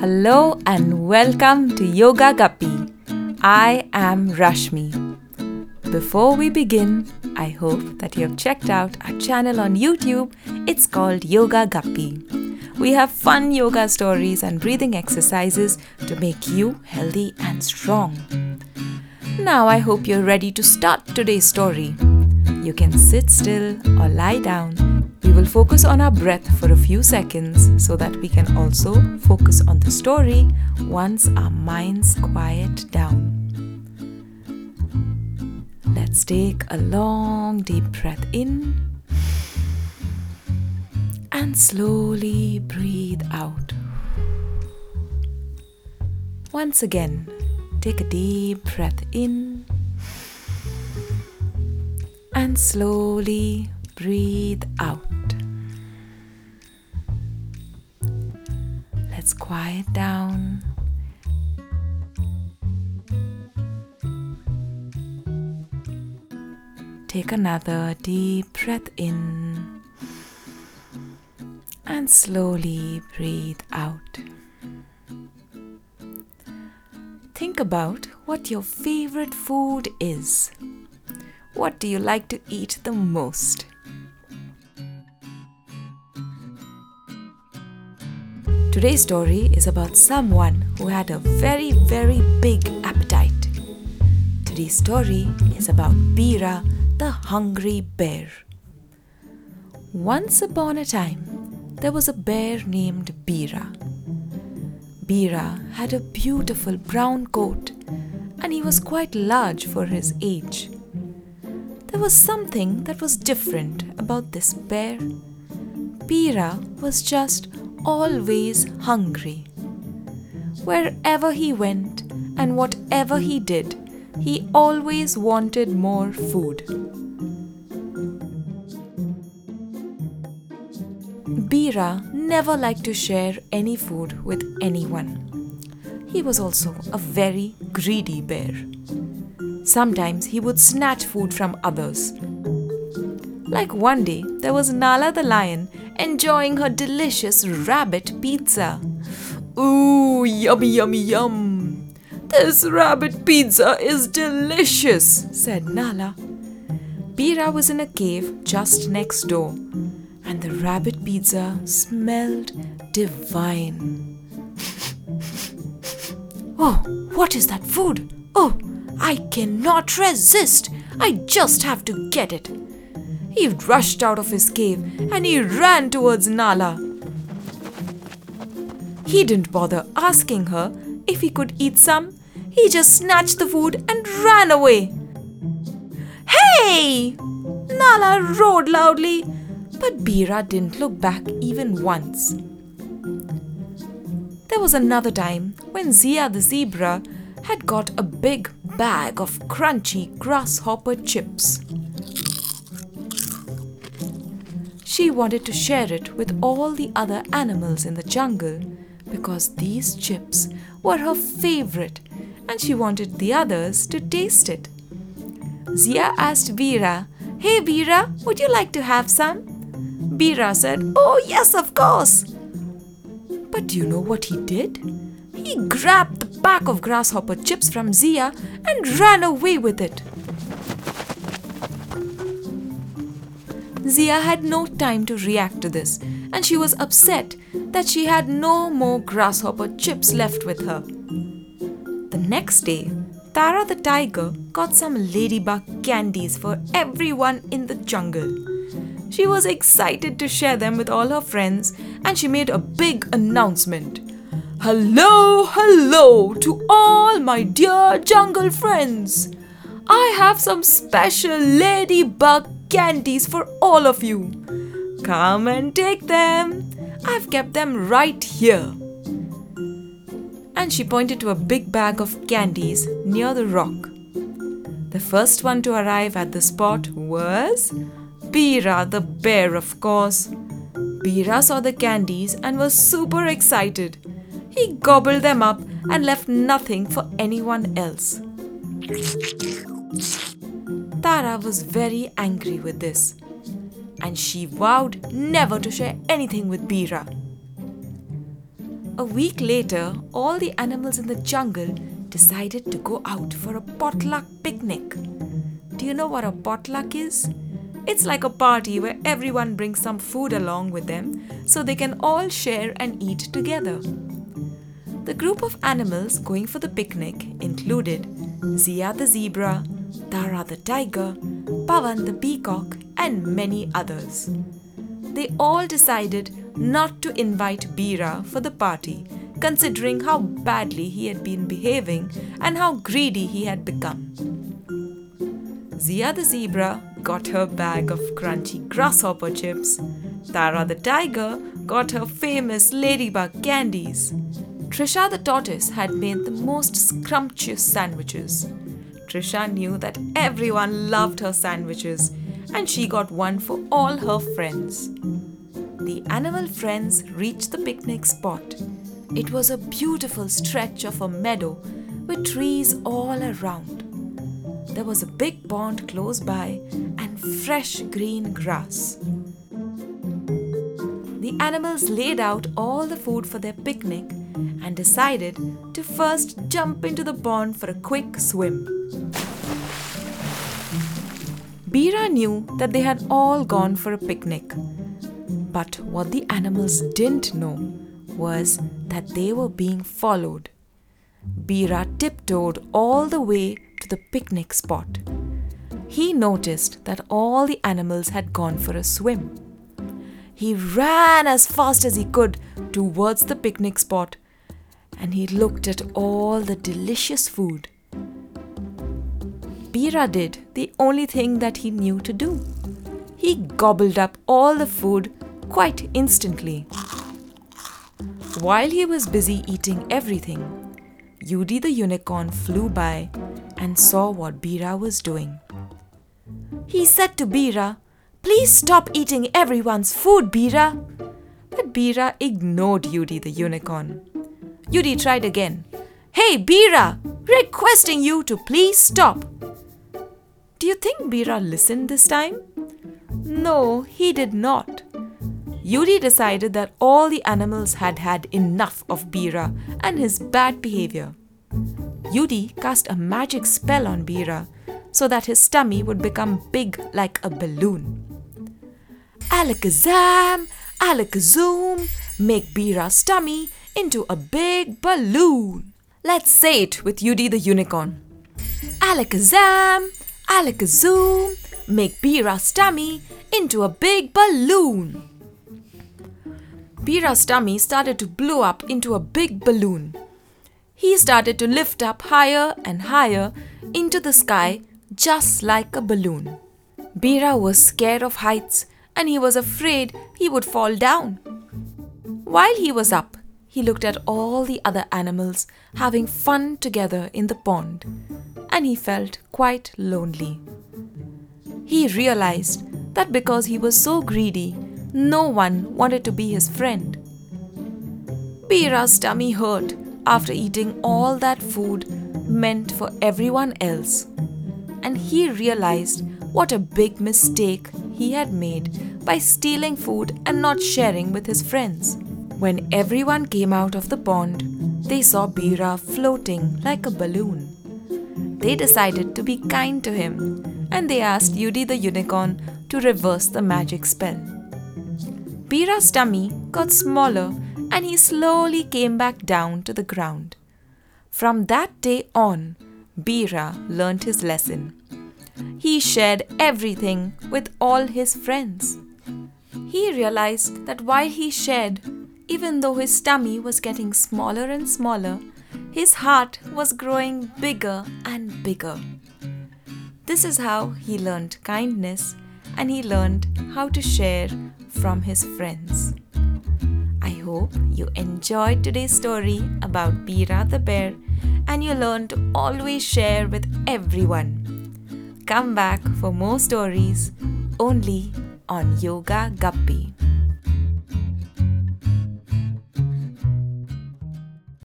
Hello and welcome to Yoga Guppy. I am Rashmi. Before we begin, I hope that you have checked out our channel on YouTube. It's called Yoga Guppy. We have fun yoga stories and breathing exercises to make you healthy and strong. Now, I hope you're ready to start today's story. You can sit still or lie down. We will focus on our breath for a few seconds so that we can also focus on the story once our minds quiet down. Let's take a long deep breath in and slowly breathe out. Once again, take a deep breath in and slowly breathe out. Let's quiet down. Take another deep breath in and slowly breathe out. About what your favorite food is. What do you like to eat the most? Today's story is about someone who had a very, very big appetite. Today's story is about Bira, the hungry bear. Once upon a time, there was a bear named Bira. Bira had a beautiful brown coat and he was quite large for his age. There was something that was different about this bear. Bira was just always hungry. Wherever he went and whatever he did, he always wanted more food. Bira never liked to share any food with anyone. He was also a very greedy bear. Sometimes he would snatch food from others. Like one day, there was Nala the lion enjoying her delicious rabbit pizza. Ooh, yummy, yummy, yum! This rabbit pizza is delicious, said Nala. Bira was in a cave just next door, and the rabbit pizza smelled divine. oh, what is that food? Oh, I cannot resist. I just have to get it. He rushed out of his cave and he ran towards Nala. He didn't bother asking her if he could eat some. He just snatched the food and ran away. Hey! Nala roared loudly, but Bira didn't look back even once. There was another time when Zia the zebra had got a big bag of crunchy grasshopper chips. She wanted to share it with all the other animals in the jungle because these chips were her favorite and she wanted the others to taste it. Zia asked Bira, Hey Bira, would you like to have some? Bira said, Oh, yes, of course. But do you know what he did? He grabbed the pack of grasshopper chips from Zia and ran away with it. Zia had no time to react to this, and she was upset that she had no more grasshopper chips left with her. The next day, Tara the tiger got some ladybug candies for everyone in the jungle. She was excited to share them with all her friends, and she made a big announcement. Hello, hello to all my dear jungle friends. I have some special ladybug candies for all of you. Come and take them. I've kept them right here. And she pointed to a big bag of candies near the rock. The first one to arrive at the spot was Bira the bear, of course. Bira saw the candies and was super excited. He gobbled them up and left nothing for anyone else. Tara was very angry with this, and she vowed never to share anything with Bira. A week later, all the animals in the jungle decided to go out for a potluck picnic. Do you know what a potluck is? It's like a party where everyone brings some food along with them so they can all share and eat together. The group of animals going for the picnic included Zia the zebra, Tara the tiger, Pavan the peacock, and many others. They all decided not to invite Bira for the party, considering how badly he had been behaving and how greedy he had become. Zia the zebra got her bag of crunchy grasshopper chips. Tara the tiger got her famous ladybug candies. Trisha the tortoise had made the most scrumptious sandwiches. Trisha knew that everyone loved her sandwiches and she got one for all her friends. The animal friends reached the picnic spot. It was a beautiful stretch of a meadow with trees all around. There was a big pond close by and fresh green grass. The animals laid out all the food for their picnic and decided to first jump into the pond for a quick swim. Bira knew that they had all gone for a picnic. But what the animals didn't know was that they were being followed. Bira tiptoed all the way the picnic spot. He noticed that all the animals had gone for a swim. He ran as fast as he could towards the picnic spot and he looked at all the delicious food. Bira did the only thing that he knew to do. He gobbled up all the food quite instantly. While he was busy eating everything, Yudi the unicorn flew by and saw what Bira was doing. He said to Bira, Please stop eating everyone's food, Bira. But Bira ignored Yudi the unicorn. Yudi tried again. Hey, Bira, requesting you to please stop. Do you think Bira listened this time? No, he did not. Yudi decided that all the animals had had enough of Bira and his bad behavior. Yudi cast a magic spell on Bira so that his tummy would become big like a balloon. Alakazam, Alakazoom! make Bira's tummy into a big balloon. Let's say it with Yudi the unicorn. Alakazam, Alakazoom! make Bira's tummy into a big balloon. Bira's tummy started to blow up into a big balloon. He started to lift up higher and higher into the sky just like a balloon. Bira was scared of heights and he was afraid he would fall down. While he was up, he looked at all the other animals having fun together in the pond and he felt quite lonely. He realized that because he was so greedy, no one wanted to be his friend. Bira's tummy hurt after eating all that food meant for everyone else, and he realized what a big mistake he had made by stealing food and not sharing with his friends. When everyone came out of the pond, they saw Bira floating like a balloon. They decided to be kind to him and they asked Yudi the unicorn to reverse the magic spell. Bira's tummy got smaller and he slowly came back down to the ground. From that day on, Bira learned his lesson. He shared everything with all his friends. He realized that while he shared, even though his tummy was getting smaller and smaller, his heart was growing bigger and bigger. This is how he learned kindness and he learned how to share from his friends. Hope you enjoyed today's story about Bira the bear and you learned to always share with everyone. Come back for more stories only on Yoga Guppy.